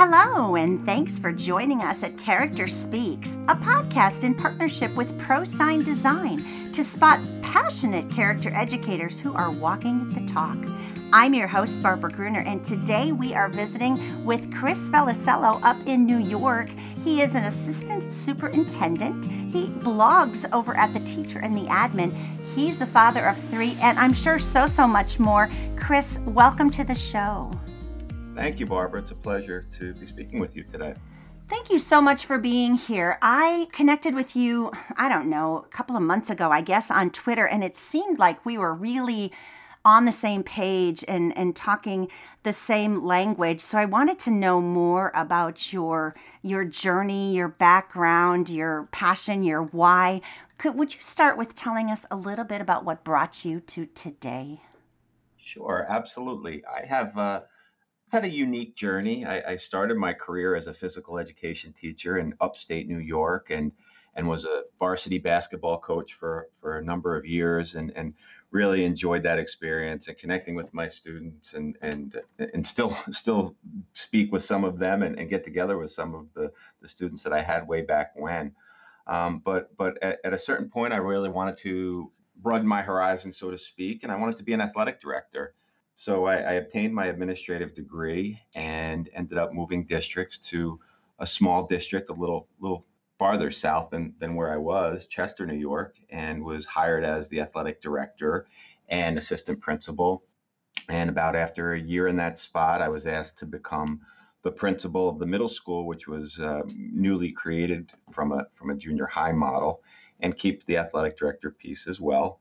Hello, and thanks for joining us at Character Speaks, a podcast in partnership with ProSign Design to spot passionate character educators who are walking the talk. I'm your host, Barbara Gruener, and today we are visiting with Chris Felicello up in New York. He is an assistant superintendent. He blogs over at The Teacher and the Admin. He's the father of three, and I'm sure so, so much more. Chris, welcome to the show. Thank you, Barbara. It's a pleasure to be speaking with you today. Thank you so much for being here. I connected with you, I don't know, a couple of months ago, I guess, on Twitter, and it seemed like we were really on the same page and, and talking the same language. So I wanted to know more about your your journey, your background, your passion, your why. Could would you start with telling us a little bit about what brought you to today? Sure, absolutely. I have uh, had a unique journey. I, I, started my career as a physical education teacher in upstate New York and and was a varsity basketball coach for for a number of years and and really enjoyed that experience and connecting with my students and and and still still speak with some of them and, and get together with some of the the students that I had way back when. Um, but but at, at a certain point, I really wanted to broaden my horizon, so to speak, and I wanted to be an athletic director. So I, I, obtained my administrative degree and ended up moving districts to a small district, a little little farther south than, than where I was, Chester, New York, and was hired as the athletic director and assistant principal. And about after a year in that spot, I was asked to become the principal of the middle school, which was uh, newly created from a from a junior high model, and keep the athletic director piece as well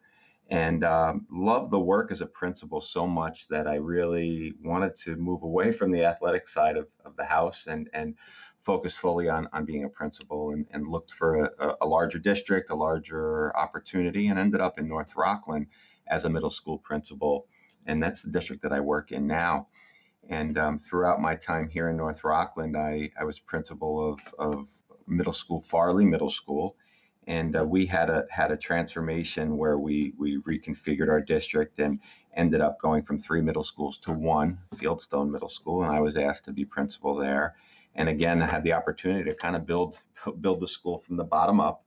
and um, loved the work as a principal so much that I really wanted to move away from the athletic side of, of the house and and focus fully on on being a principal and, and looked for a, a larger district, a larger opportunity, and ended up in North Rockland as a middle school principal, and that's the district that I work in now. And um, throughout my time here in North Rockland, I, I was principal of, of middle school, Farley Middle School, and uh, we had a had a transformation where we we reconfigured our district and ended up going from three middle schools to one Fieldstone Middle School, and I was asked to be principal there. And again, I had the opportunity to kind of build build the school from the bottom up.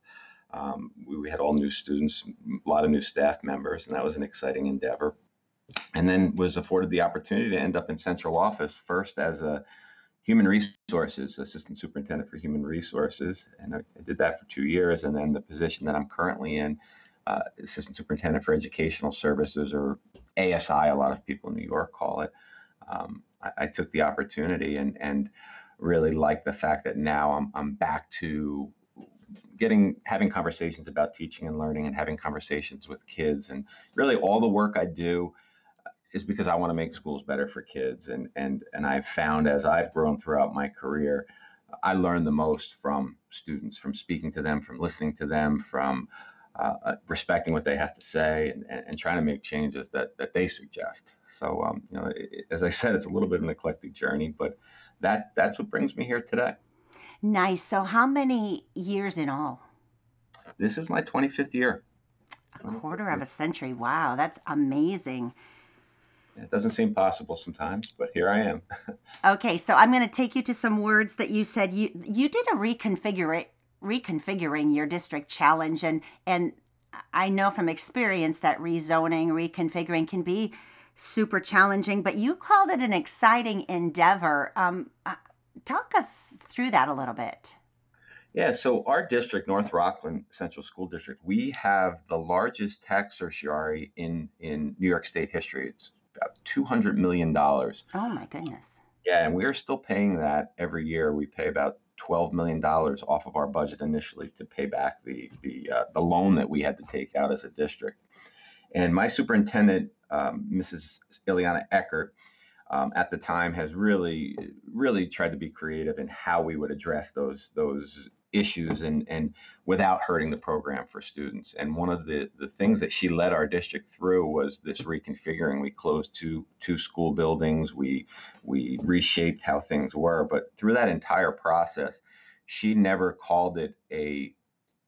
Um, we, we had all new students, a lot of new staff members, and that was an exciting endeavor. And then was afforded the opportunity to end up in central office first as a human resources, assistant superintendent for human resources, and I, I, did that for two years. And then the position that I'm currently in, uh, assistant superintendent for educational services, or ASI, a lot of people in New York call it. Um, I, I, took the opportunity and and really like the fact that now I'm I'm back to getting having conversations about teaching and learning and having conversations with kids and really all the work I do is because I want to make schools better for kids. And and and I've found as I've grown throughout my career, I learn the most from students, from speaking to them, from listening to them, from uh, uh respecting what they have to say, and, and, trying to make changes that that they suggest. So, um, you know, it, as I said, it's a little bit of an eclectic journey, but that that's what brings me here today. Nice. So, how many years in all? This is my 25th year. A quarter of a century. Wow, that's amazing. It doesn't seem possible sometimes, but here I am. okay, so I'm going to take you to some words that you said. You you did a reconfigure reconfiguring your district challenge, and and I know from experience that rezoning, reconfiguring can be super challenging. But you called it an exciting endeavor. Um, uh, talk us through that a little bit. Yeah, so our district, North Rockland Central School District, we have the largest tax certiorari in in New York State history. It's $200 million. Oh, my goodness. Yeah, and we are still paying that every year. We pay about $12 million off of our budget initially to pay back the, the, uh, the loan that we had to take out as a district. And my superintendent, um, Mrs. Ileana Eckert, um, at the time has really, really tried to be creative in how we would address those those issues and and without hurting the program for students. And one of the the things that she led our district through was this reconfiguring. We closed two two school buildings. We we reshaped how things were. But through that entire process, she never called it a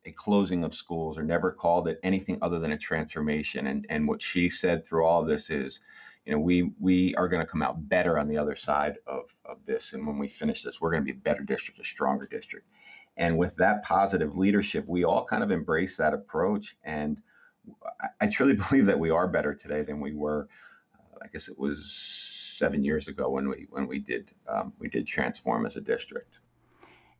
a closing of schools or never called it anything other than a transformation. And and what she said through all this is you know, we we are going to come out better on the other side of of this. And when we finish this, we're going to be a better district, a stronger district. And with that positive leadership, we all kind of embrace that approach. And I, truly believe that we are better today than we were. Uh, I guess it was seven years ago when we when we did um, we did transform as a district.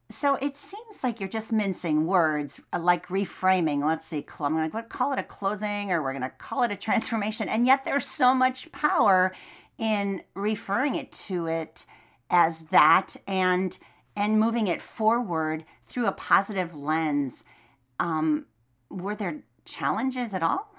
So it seems like you're just mincing words, uh, like reframing. Let's see, I'm going to call it a closing or we're going to call it a transformation. And yet there's so much power in referring it to it as that and and moving it forward through a positive lens. Um, were there challenges at all?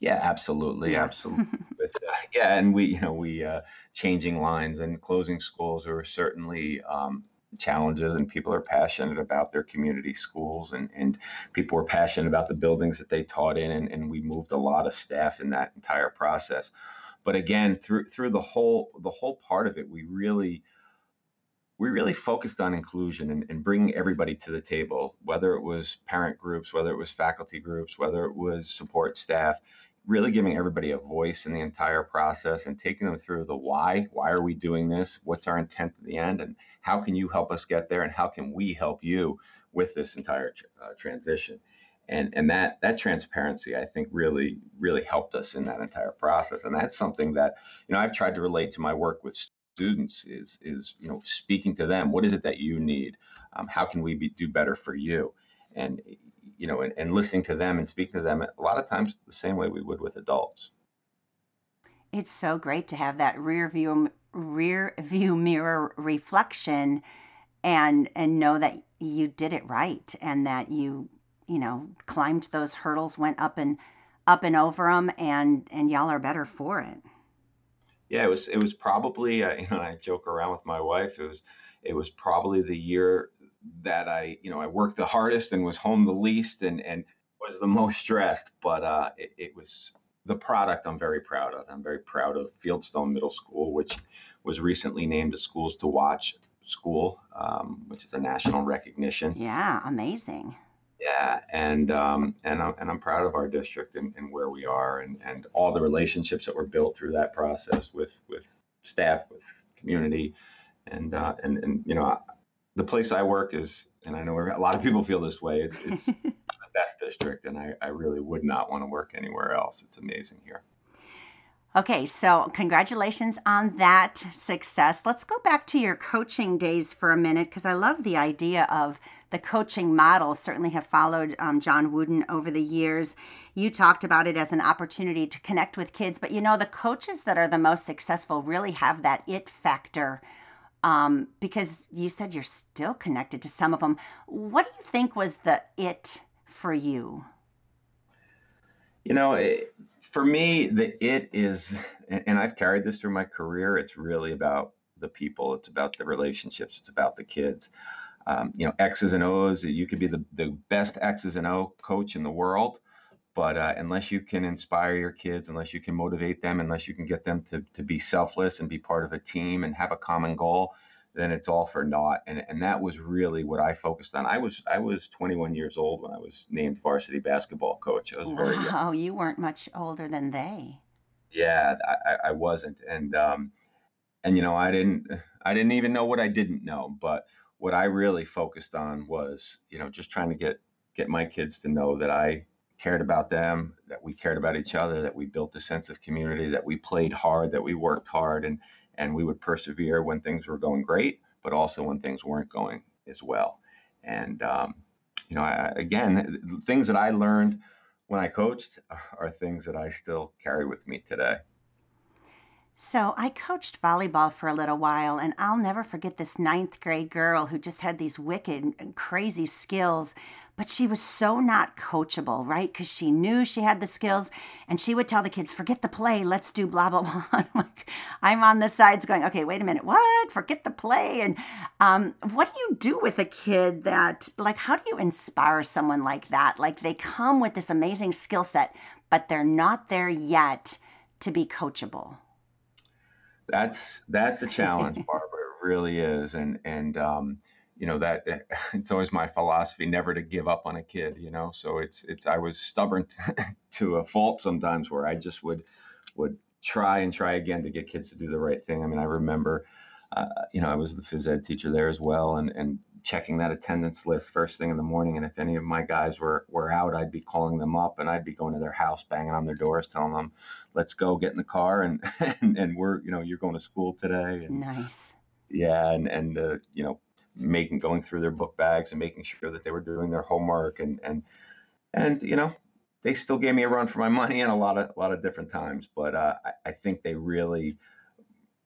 Yeah, absolutely, yeah. absolutely. but, uh, yeah, and we, you know, we uh, changing lines and closing schools were certainly um, challenges and people are passionate about their community schools and, and people were passionate about the buildings that they taught in and, and we moved a lot of staff in that entire process but again through through the whole the whole part of it we really we really focused on inclusion and, and bringing everybody to the table whether it was parent groups whether it was faculty groups whether it was support staff really giving everybody a voice in the entire process and taking them through the why why are we doing this what's our intent at the end and how can you help us get there and how can we help you with this entire uh, transition. And and that that transparency i think really really helped us in that entire process. And that's something that you know i've tried to relate to my work with students is is you know speaking to them what is it that you need? Um, how can we be, do better for you? And you know and, and listening to them and speaking to them a lot of times the same way we would with adults. It's so great to have that rear view rear view mirror reflection and and know that you did it right and that you you know climbed those hurdles went up and up and over them and and y'all are better for it yeah it was it was probably uh, you know i joke around with my wife it was it was probably the year that i you know i worked the hardest and was home the least and and was the most stressed but uh it, it was the product I'm very proud of. I'm very proud of Fieldstone Middle School, which was recently named a Schools to Watch school, um, which is a national recognition. Yeah, amazing. Yeah, and um, and I'm and I'm proud of our district and, and where we are, and and all the relationships that were built through that process with with staff, with community, and uh, and and you know, the place I work is, and I know a lot of people feel this way. It's it's the best district, and I, I really would not want to work anywhere else. It's amazing here. Okay, so congratulations on that success. Let's go back to your coaching days for a minute because I love the idea of the coaching model. Certainly have followed um, John Wooden over the years. You talked about it as an opportunity to connect with kids, but you know, the coaches that are the most successful really have that it factor um, because you said you're still connected to some of them. What do you think was the it for you? You know, it, for me, the it is, and I've carried this through my career. It's really about the people. It's about the relationships. It's about the kids. Um, you know, X's and O's. You could be the, the best X's and O coach in the world, but uh, unless you can inspire your kids, unless you can motivate them, unless you can get them to, to be selfless and be part of a team and have a common goal, then it's all for naught. And and that was really what I focused on. I was I was 21 years old when I was named varsity basketball coach. I was very young. Oh, you weren't much older than they. Yeah, I, I wasn't, and um, and you know I didn't I didn't even know what I didn't know, but what I really focused on was you know just trying to get get my kids to know that I cared about them, that we cared about each other, that we built a sense of community, that we played hard, that we worked hard, and and we would persevere when things were going great, but also when things weren't going as well. And um, you know, I, again, things that I learned when I coached are things that I still carry with me today. So I coached volleyball for a little while, and I'll never forget this ninth grade girl who just had these wicked, crazy skills, but she was so not coachable, right? Because she knew she had the skills, and she would tell the kids, "Forget the play, let's do blah blah blah." I'm like, I'm on the sides going, "Okay, wait a minute, what? Forget the play?" And um, what do you do with a kid that, like, how do you inspire someone like that? Like they come with this amazing skill set, but they're not there yet to be coachable that's that's a challenge, Barbara. It really is, and and um, you know that it's always my philosophy never to give up on a kid. You know, so it's it's I was stubborn to a fault sometimes where I just would would try and try again to get kids to do the right thing. I mean, I remember, uh, you know, I was the phys ed teacher there as well, and and checking that attendance list first thing in the morning. And if any of my guys were were out, I'd be calling them up, and I'd be going to their house, banging on their doors, telling them, "Let's go, get in the car, and and, and we're you know you're going to school today." And, nice. Yeah, and and uh, you know making going through their book bags and making sure that they were doing their homework and and and you know they still gave me a run for my money in a lot of a lot of different times but uh, I, I think they really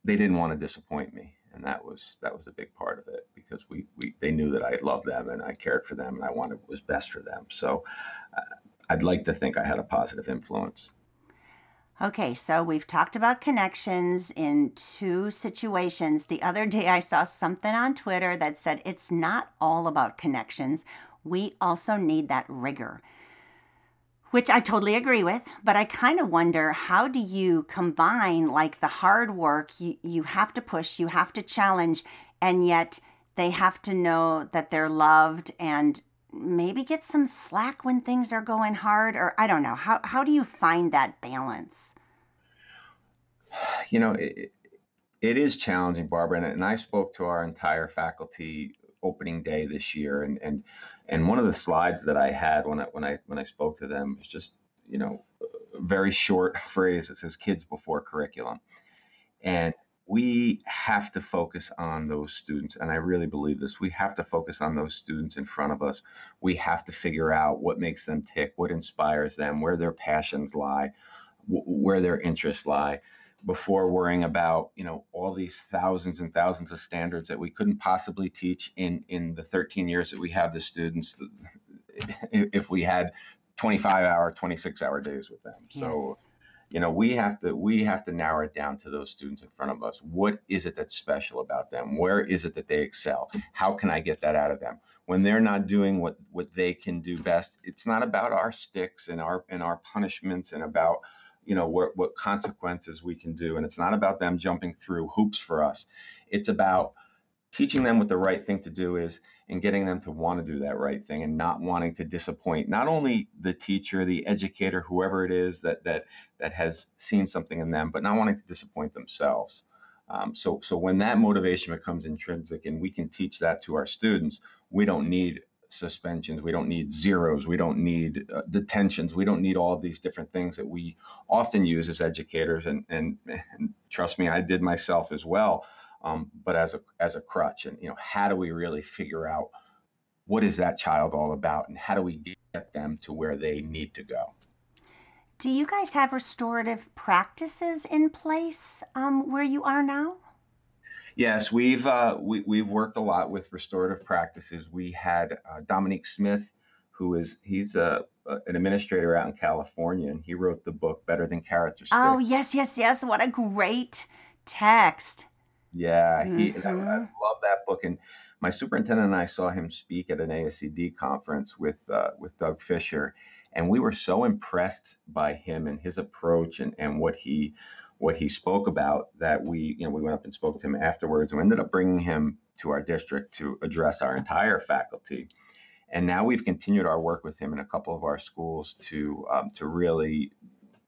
they didn't want to disappoint me and that was that was a big part of it because we, we they knew that I loved them and I cared for them and I wanted what was best for them. So uh, I'd like to think I had a positive influence Okay, so we've talked about connections in two situations. The other day I saw something on Twitter that said it's not all about connections. We also need that rigor, which I totally agree with. But I kind of wonder how do you combine like the hard work you, you have to push, you have to challenge, and yet they have to know that they're loved and maybe get some slack when things are going hard or I don't know. How how do you find that balance? You know, it, it is challenging, Barbara, and, I spoke to our entire faculty opening day this year and and and one of the slides that I had when I when I when I spoke to them was just, you know, a very short phrase that says kids before curriculum. And we have to focus on those students and i really believe this we have to focus on those students in front of us. We have to figure out what makes them tick what inspires them where their passions lie where their interests lie. Before worrying about you know all these thousands and thousands of standards that we couldn't possibly teach in in the 13 years that we have the students if we had 25 hour 26 hour days with them. Yes. so you know we have to we have to narrow it down to those students in front of us. What is it that's special about them? Where is it that they excel? How can i get that out of them? When they're not doing what what they can do best it's not about our sticks and our and our punishments and about you know what what consequences we can do. And it's not about them jumping through hoops for us. It's about teaching them what the right thing to do is and getting them to want to do that right thing and not wanting to disappoint not only the teacher the educator whoever it is that that that has seen something in them but not wanting to disappoint themselves. Um, so so when that motivation becomes intrinsic and we can teach that to our students we don't need suspensions we don't need zeros we don't need uh, detentions we don't need all of these different things that we often use as educators and, and, and trust me i did myself as well um, but as a as a crutch. And you know, how do we really figure out what is that child all about, and how do we get them to where they need to go? Do you guys have restorative practices in place um, where you are now? Yes, we've uh, we, we've worked a lot with restorative practices. We had uh, Dominique Smith, who is he's a, a, an administrator out in California, and he wrote the book Better Than Carrots or Sticks. Oh yes, yes, yes! What a great text. Yeah, he. Mm-hmm. I, I, mm-hmm. love that book. And my superintendent and I saw him speak at an ASCD conference with uh, with Doug Fisher, and we were so impressed by him and his approach and and what he what he spoke about that we you know we went up and spoke to him afterwards and we ended up bringing him to our district to address our entire faculty. And now we've continued our work with him in a couple of our schools to um, to really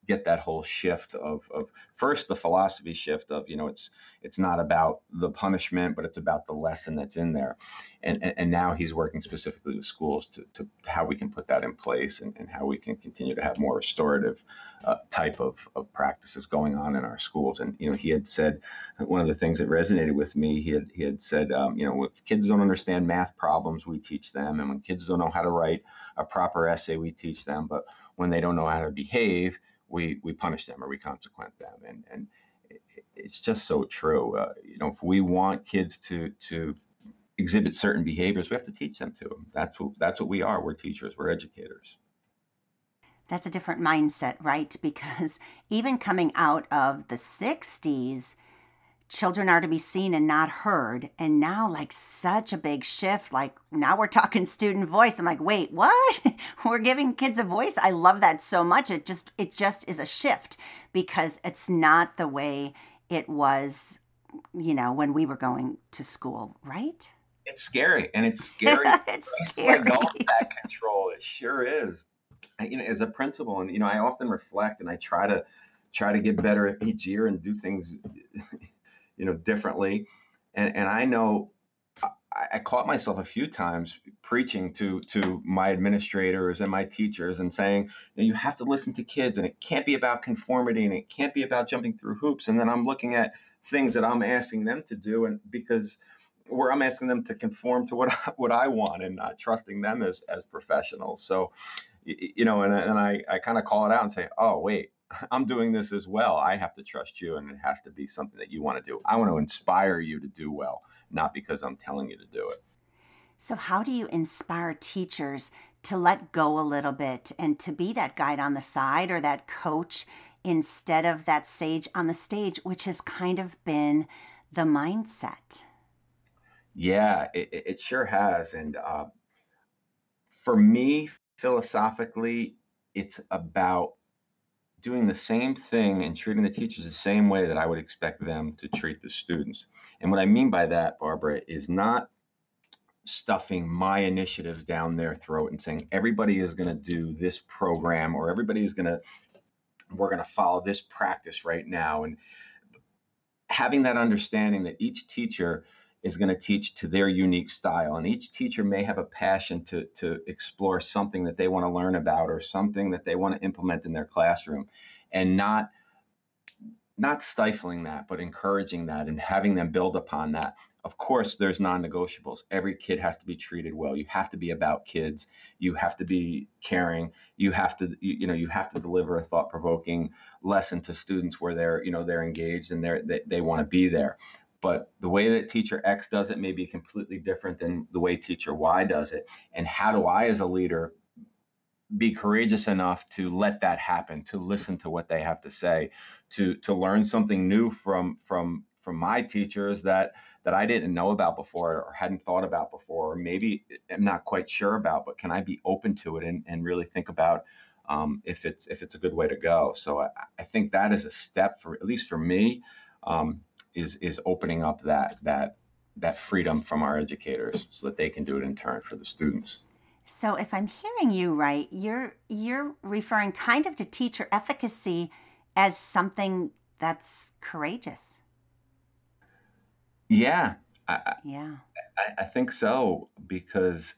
get that whole shift of, of first the philosophy shift of you know it's it's not about the punishment but it's about the lesson that's in there. And and, and now he's working specifically with schools to, to, how we can put that in place and, and how we can continue to have more restorative uh, type of, of practices going on in our schools. And you know he had said one of the things that resonated with me he had he had said um, you know if kids don't understand math problems we teach them. And when kids don't know how to write a proper essay we teach them. But when they don't know how to behave we we punish them or we consequent them. And and it's just so true. Uh, you know if we want kids to to exhibit certain behaviors we have to teach them to them that's what that's what we are. We're teachers. We're educators. That's a different mindset right? Because even coming out of the 60s children are to be seen and not heard. And now, like, such a big shift. Like, now we're talking student voice. I'm like, wait, what? we're giving kids a voice. I love that so much. It just, it just is a shift because it's not the way it was, you know, when we were going to school, right? It's scary, and it's scary. it's scary. Let that control. It sure is. I, you know, as a principal, and you know, I often reflect, and I try to try to get better each year and do things, you know, differently. And and I know I, I caught myself a few times preaching to to my administrators and my teachers and saying, you know, you have to listen to kids, and it can't be about conformity, and it can't be about jumping through hoops. And then I'm looking at things that I'm asking them to do, and because where I'm asking them to conform to what I, what I want and not trusting them as as professionals. So, you know, and, and I, I kind of call it out and say, oh, wait, I'm doing this as well. I have to trust you, and it has to be something that you want to do. I want to inspire you to do well, not because I'm telling you to do it. So, how do you inspire teachers to let go a little bit and to be that guide on the side or that coach instead of that sage on the stage, which has kind of been the mindset? Yeah, it, it sure has. And uh, for me, philosophically, it's about doing the same thing and treating the teachers the same way that I would expect them to treat the students. And what I mean by that, Barbara, is not stuffing my initiatives down their throat and saying everybody is going to do this program or everybody is going to we're going to follow this practice right now and having that understanding that each teacher is going to teach to their unique style. And each teacher may have a passion to, to explore something that they want to learn about or something that they want to implement in their classroom and not not stifling that, but encouraging that and having them build upon that. Of course, there's non-negotiables. Every kid has to be treated well. You have to be about kids. You have to be caring. You have to, you, know, you have to deliver a thought-provoking lesson to students where they're, you know, they're engaged and they're they, they want to be there but the way that teacher X does it may be completely different than the way teacher Y does it. And how do I, as a leader, be courageous enough to let that happen, to listen to what they have to say, to to learn something new from from from my teachers that that I didn't know about before or hadn't thought about before, or maybe I'm not quite sure about, but can I be open to it and, and really think about um, if it's if it's a good way to go? So I, I think that is a step for at least for me. Um, is is opening up that that that freedom from our educators so that they can do it in turn for the students. So if I'm hearing you right, you're you're referring kind of to teacher efficacy as something that's courageous. Yeah. I, yeah. I, I think so because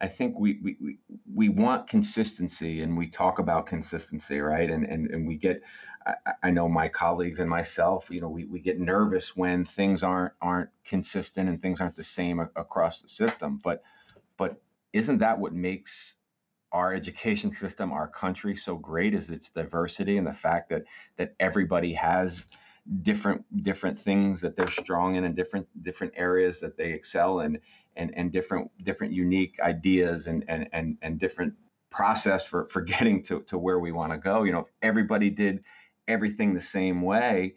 I think we, we, we, we want consistency and we talk about consistency, right? And, and, and we get, I, I know my colleagues and myself, you know, we, we get nervous when things aren't, aren't consistent and things aren't the same a, across the system. But, but isn't that what makes our education system, our country so great is its diversity and the fact that, that everybody has different, different things that they're strong in and different, different areas that they excel in and and different different unique ideas and and and, and different process for for getting to, to where we want to go you know if everybody did everything the same way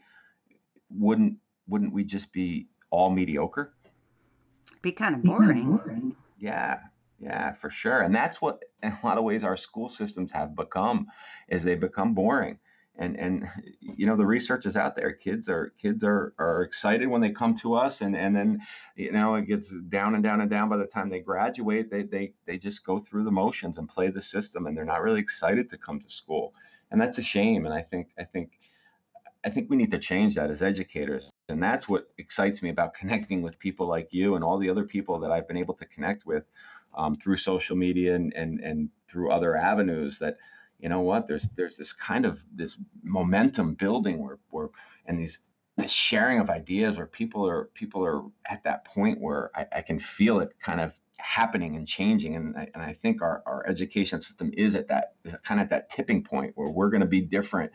wouldn't wouldn't we just be all mediocre? Be kind of boring. Yeah yeah for sure. And that's what in a lot of ways our school systems have become is they become boring. And and you know the research is out there. Kids are kids are are excited when they come to us and and then you know it gets down and down and down. By the time they graduate they they they just go through the motions and play the system and they're not really excited to come to school and that's a shame and i think i think i think we need to change that as educators. And that's what excites me about connecting with people like you and all the other people that i've been able to connect with um, through social media and and and through other avenues that you know what there's there's this kind of this momentum building where where and these this sharing of ideas where people are people are at that point where I, I can feel it kind of happening and changing and I, and I think our, our education system is at that is kind of at that tipping point where we're going to be different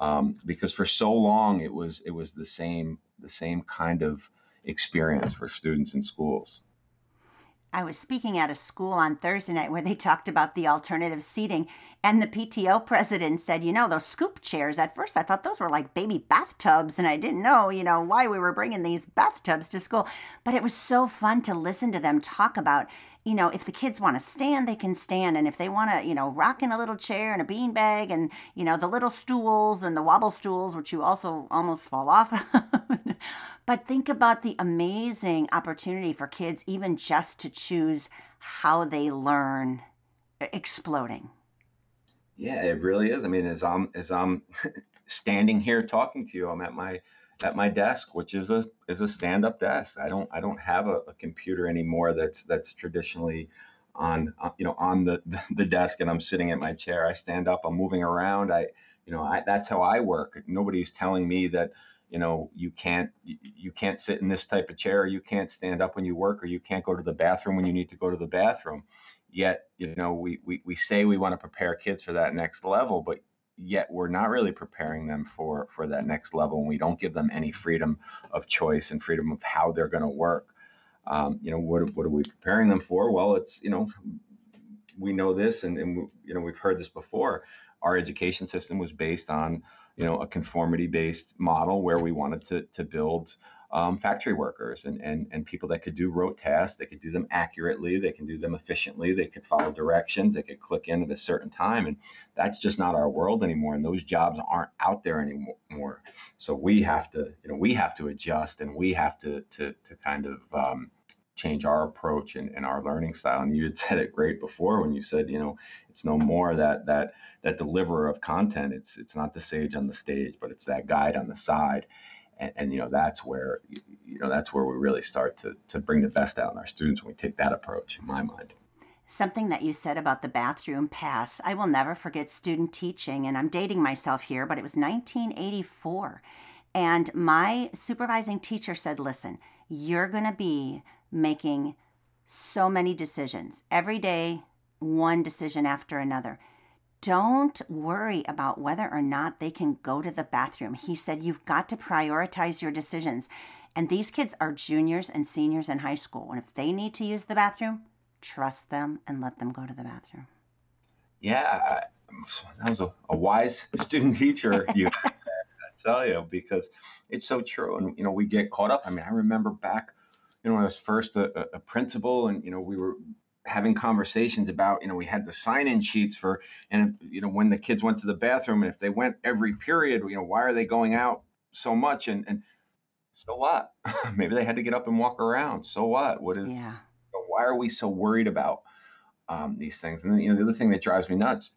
um, because for so long it was it was the same the same kind of experience for students in schools I was speaking at a school on Thursday night where they talked about the alternative seating, and the PTO president said, You know, those scoop chairs, at first I thought those were like baby bathtubs, and I didn't know, you know, why we were bringing these bathtubs to school. But it was so fun to listen to them talk about you know, if the kids want to stand, they can stand. And if they want to, you know, rock in a little chair and a bean bag and, you know, the little stools and the wobble stools, which you also almost fall off. but think about the amazing opportunity for kids, even just to choose how they learn exploding. Yeah, it really is. I mean, as I'm as I'm standing here talking to you. I'm at my at my desk, which is a is a stand up desk. I don't I don't have a, a computer anymore that's that's traditionally on uh, you know on the the desk and I'm sitting at my chair. I stand up. I'm moving around. I you know I, that's how I work. Nobody's telling me that you know you can't you can't sit in this type of chair. Or you can't stand up when you work, or you can't go to the bathroom when you need to go to the bathroom. Yet you know we we, we say we want to prepare kids for that next level, but yet we're not really preparing them for for that next level and we don't give them any freedom of choice and freedom of how they're going to work. Um, you know what, what are we preparing them for? Well it's you know we know this and, and you know we've heard this before. Our education system was based on you know a conformity based model where we wanted to to build um, factory workers and, and and people that could do rote tasks. They could do them accurately. They can do them efficiently. They could follow directions. They could click in at a certain time. And that's just not our world anymore. And those jobs aren't out there anymore. So we have to you know we have to adjust and we have to to to kind of um, change our approach and, and our learning style. And you had said it great before when you said, you know, it's no more that that that deliverer of content. It's it's not the sage on the stage, but it's that guide on the side. And, and you know that's where you know that's where we really start to to bring the best out in our students when we take that approach. In my mind. Something that you said about the bathroom pass, I will never forget student teaching, and I'm dating myself here, but it was 1984. And my supervising teacher said, Listen, you're going to be making so many decisions every day, one decision after another. Don't worry about whether or not they can go to the bathroom. He said you've got to prioritize your decisions. And these kids are juniors and seniors in high school. And if they need to use the bathroom, trust them and let them go to the bathroom. Yeah, that was a, a wise student teacher, you I tell you, because it's so true. And, you know, we get caught up. I mean, I remember back you know, when I was first a, a principal and, you know, we were having conversations about, you know, we had the sign in sheets for, and, you know, when the kids went to the bathroom and if they went every period, you know, why are they going out so much? And, and so what? Maybe they had to get up and walk around. So what? What is, yeah. why are we so worried about um, these things? And then, you know, the other thing that drives me nuts,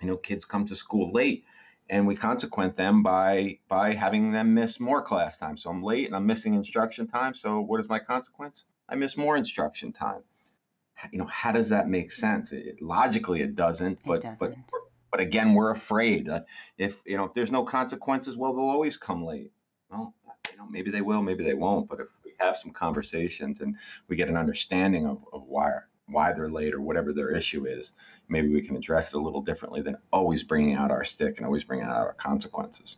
you know, kids come to school late and we consequent them by by having them miss more class time. So I'm late and I'm missing instruction time. So what is my consequence? I miss more instruction time. You know, how does that make sense? It, logically, it doesn't. But it doesn't. but but again, we're afraid. Uh, if you know, if there's no consequences, well, they'll always come late. Well, you know, maybe they will, maybe they won't. But if we have some conversations and we get an understanding of, of why why they're late or whatever their issue is, maybe we can address it a little differently than always bringing out our stick and always bringing out our consequences.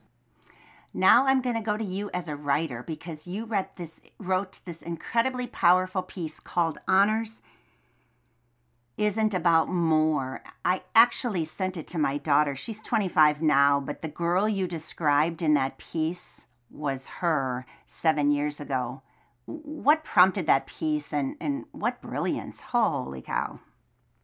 Now I'm going to go to you as a writer because you read this wrote this incredibly powerful piece called Honors isn't about more. I actually sent it to my daughter. She's 25 now, but the girl you described in that piece was her 7 years ago what prompted that piece and, and what brilliance? Holy cow.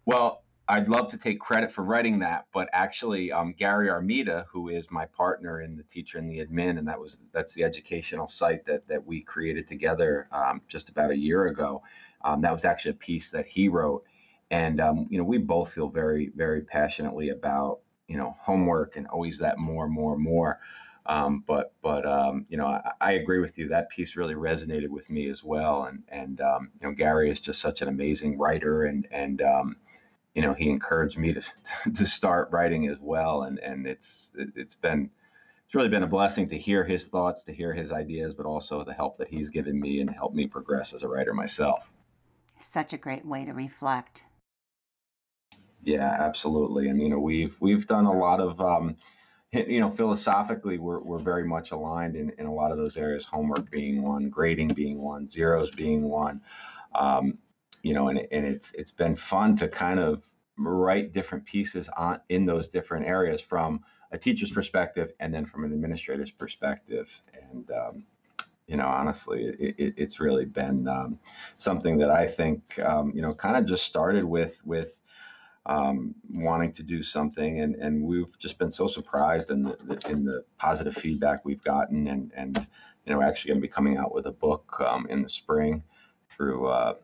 Well, I'd love to take credit for writing that, but actually, um, Gary Armida, who is my partner in the teacher and the admin, and that was that's the educational site that that we created together um, just about a year ago. Um, that was actually a piece that he wrote, and um, you know we both feel very very passionately about you know homework and always that more more more. Um, but but um, you know I, I, agree with you. That piece really resonated with me as well. And and um, you know Gary is just such an amazing writer, and and um, you know he encouraged me to to start writing as well. And and it's it, it's been it's really been a blessing to hear his thoughts, to hear his ideas, but also the help that he's given me and helped me progress as a writer myself. Such a great way to reflect. Yeah, absolutely. And you know we've we've done a lot of um, you know, philosophically, we're, we're very much aligned in, in a lot of those areas, homework being one, grading being one, zeros being one. Um, you know, and, and it's, it's been fun to kind of write different pieces on in those different areas from a teacher's perspective and then from an administrator's perspective. And, um, you know, honestly, it, it, it's really been um, something that I think, um, you know, kind of just started with, with, um, wanting to do something, and and we've just been so surprised in the in the positive feedback we've gotten, and and you know, actually going to be coming out with a book um, in the spring through uh,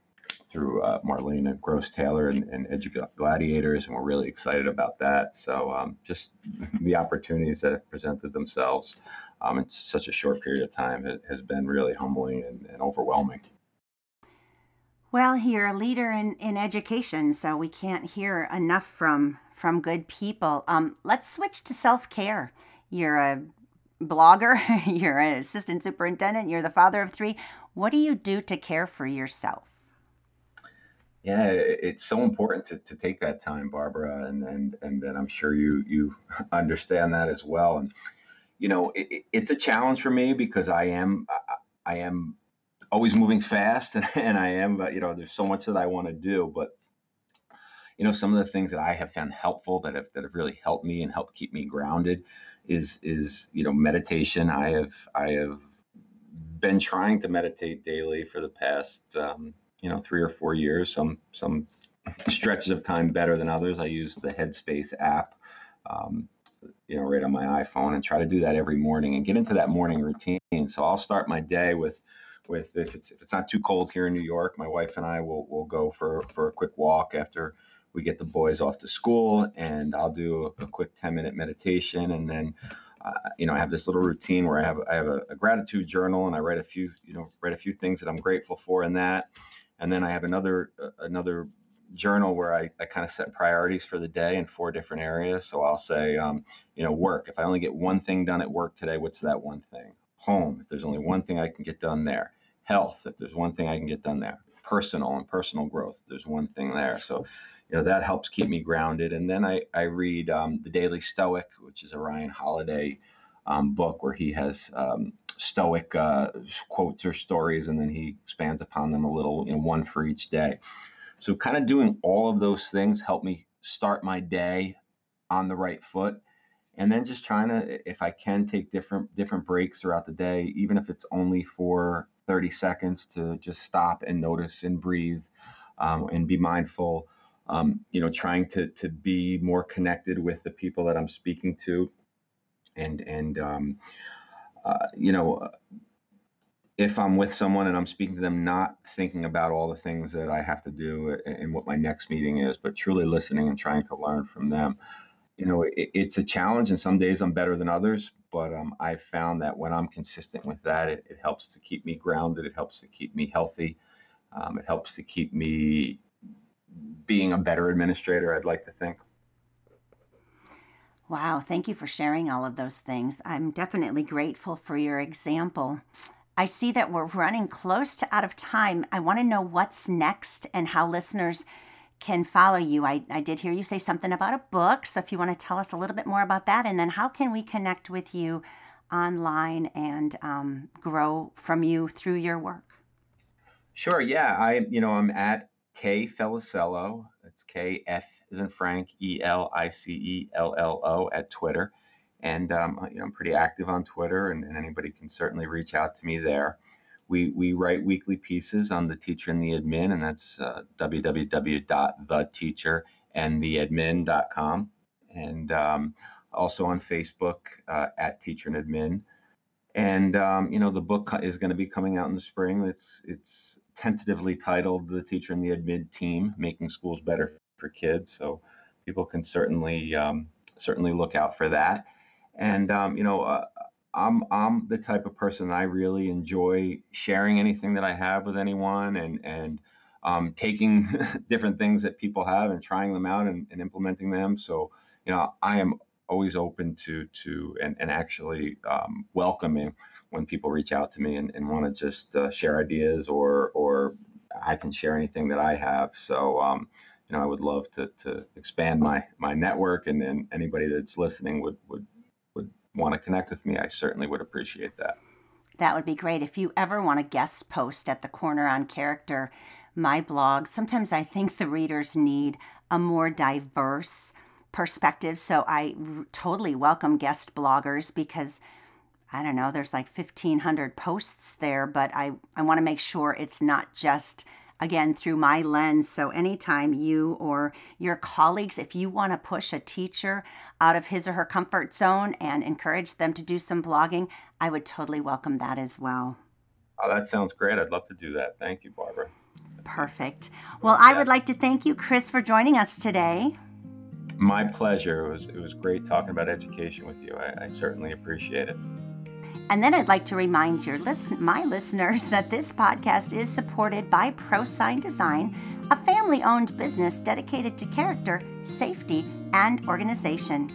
through uh, Marlena Gross Taylor and, and Gladiators, and we're really excited about that. So um, just the opportunities that have presented themselves um, in such a short period of time has, has been really humbling and, and overwhelming. Well, you're a leader in, in education, so we can't hear enough from from good people. Um, let's switch to self care. You're a blogger, you're an assistant superintendent, you're the father of three. What do you do to care for yourself? Yeah, it's so important to, to take that time, Barbara, and and and then I'm sure you you understand that as well. And you know, it, it's a challenge for me because I am I am always moving fast, and, and I am, but you know, there's so much that I want to do. But you know, some of the things that I have found helpful that have that have really helped me and helped keep me grounded is is you know meditation. I have I have been trying to meditate daily for the past um, you know three or four years. Some some stretches of time better than others. I use the Headspace app, um, you know, right on my iPhone, and try to do that every morning and get into that morning routine. So I'll start my day with with if it's if it's not too cold here in New York, my wife and I will will go for for a quick walk after we get the boys off to school, and I'll do a, a quick ten minute meditation, and then. Uh, you know, I have this little routine where I have I have a, a, gratitude journal and I write a few, you know, write a few things that I'm grateful for in that, and then I have another uh, another journal where I, I kind of set priorities for the day in four different areas. So I'll say, um, you know, work. If I only get one thing done at work today, what's that one thing? Home. If there's only one thing I can get done there. Health. If there's one thing I can get done there. Personal and personal growth. There's one thing there. So, you know, that helps keep me grounded. And then I, I read um, The Daily Stoic, which is a Ryan Holiday um, book where he has um, stoic uh, quotes or stories, and then he expands upon them a little, you know, one for each day. So, kind of doing all of those things help me start my day on the right foot, and then just trying to, if I can, take different different breaks throughout the day, even if it's only for 30 seconds, to just stop and notice and breathe, um, and be mindful. Um, you know, trying to to be more connected with the people that I'm speaking to, and and um, uh, you know, if I'm with someone and I'm speaking to them, not thinking about all the things that I have to do and what my next meeting is, but truly listening and trying to learn from them. You know, it, it's a challenge, and some days I'm better than others. But um, I've found that when I'm consistent with that, it, it, helps to keep me grounded. It helps to keep me healthy. Um, it helps to keep me being a better administrator. I'd like to think. Wow, thank you for sharing all of those things. I'm definitely grateful for your example. I see that we're running close to out of time. I want to know what's next and how listeners can follow you. I, I did hear you say something about a book. So if you want to tell us a little bit more about that, and then how can we connect with you online and um, grow from you through your work? Sure. Yeah. I, you know, I'm at K Felicello. It's K F is in Frank E L I C E L L O at Twitter, and um, you know I'm pretty active on Twitter, and, and, anybody can certainly reach out to me there. We we write weekly pieces on the teacher and the admin, and that's uh, www.theteacherandtheadmin.com, and um, also on Facebook uh, at Teacher and Admin and um, you know the book is going to be coming out in the spring. It's it's tentatively titled "The Teacher and the Admin Team: Making Schools Better for Kids." So people can certainly um, certainly look out for that. And um, you know, uh, I'm I'm the type of person I really enjoy sharing anything that I have with anyone, and and um, taking different things that people have and trying them out and, and implementing them. So you know, I am always open to to and, and actually um, welcoming when people reach out to me and, and want to just uh, share ideas or or I can share anything that I have. So um, you know, I would love to to expand my my network and then anybody that's listening would would want to connect with me. I certainly would appreciate that. That would be great. If you ever want to guest post at the corner on character, my blog, sometimes I think the readers need a more diverse perspective. So I totally welcome guest bloggers because I don't know, there's like 1,500 posts there, but I, I want to make sure it's not just again through my lens. So, anytime you or your colleagues, if you want to push a teacher out of his or her comfort zone and encourage them to do some blogging, I would totally welcome that as well. Oh, that sounds great. I'd love to do that. Thank you, Barbara. Perfect. Well, I would like to thank you, Chris, for joining us today. My pleasure. It was it was great talking about education with you. I, I certainly appreciate it. And then I'd like to remind your listen, my listeners that this podcast is supported by ProSign Design, a family-owned business dedicated to character, safety, and organization.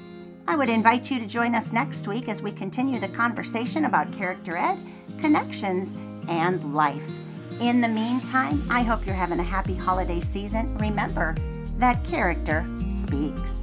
I would invite you to join us next week as we continue the conversation about character ed, connections, and life. In the meantime, I hope you're having a happy holiday season. Remember that character speaks.